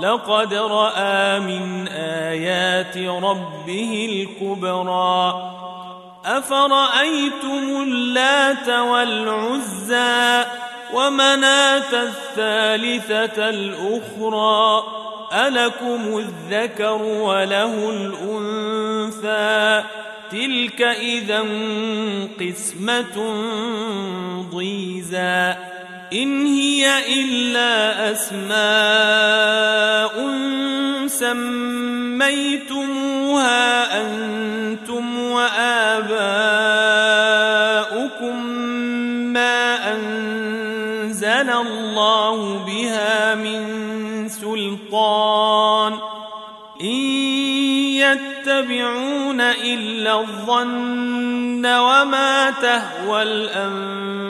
لقد رأى من آيات ربه الكبرى. أفرأيتم اللات والعزى ومناة الثالثة الأخرى؟ ألكم الذكر وله الأنثى. تلك إذا قسمة ضيزى. إن هي إلا أسماء سميتموها أنتم وآباؤكم ما أنزل الله بها من سلطان إن يتبعون إلا الظن وما تهوى الأنفس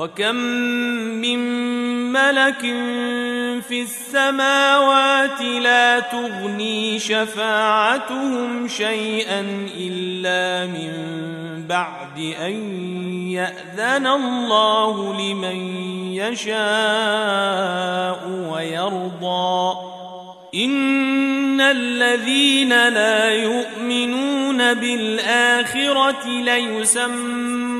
وكم من ملك في السماوات لا تغني شفاعتهم شيئا الا من بعد ان ياذن الله لمن يشاء ويرضى ان الذين لا يؤمنون بالاخره ليسمون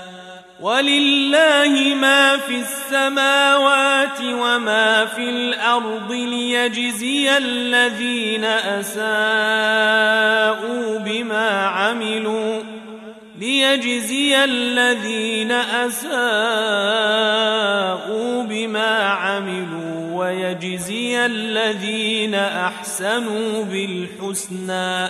ولله ما في السماوات وما في الأرض ليجزي الذين أساءوا بما عملوا ليجزي الذين أساءوا بما عملوا ويجزي الذين أحسنوا بالحسنى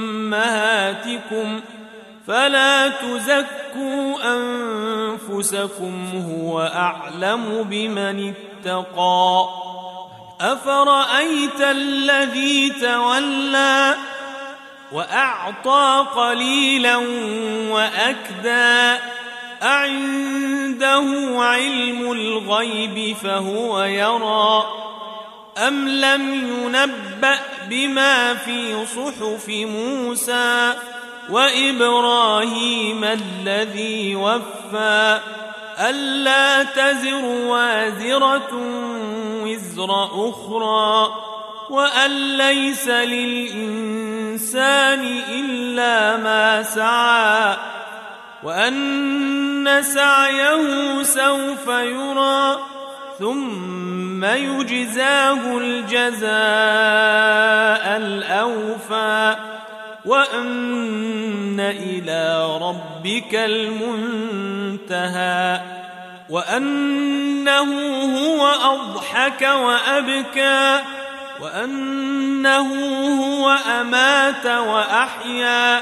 أمهاتكم فلا تزكوا أنفسكم هو أعلم بمن اتقى أفرأيت الذي تولى وأعطى قليلا وأكدى أعنده علم الغيب فهو يرى أم لم ينبأ بما في صحف موسى وإبراهيم الذي وفى ألا تزر وازرة وزر أخرى وأن ليس للإنسان إلا ما سعى وأن سعيه سوف يرى ثم يجزاه الجزاء الأوفى وأن إلى ربك المنتهى وأنه هو أضحك وأبكى وأنه هو أمات وأحيا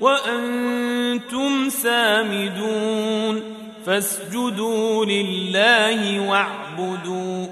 وأنتم سامدون فاسجدوا لله واعبدوا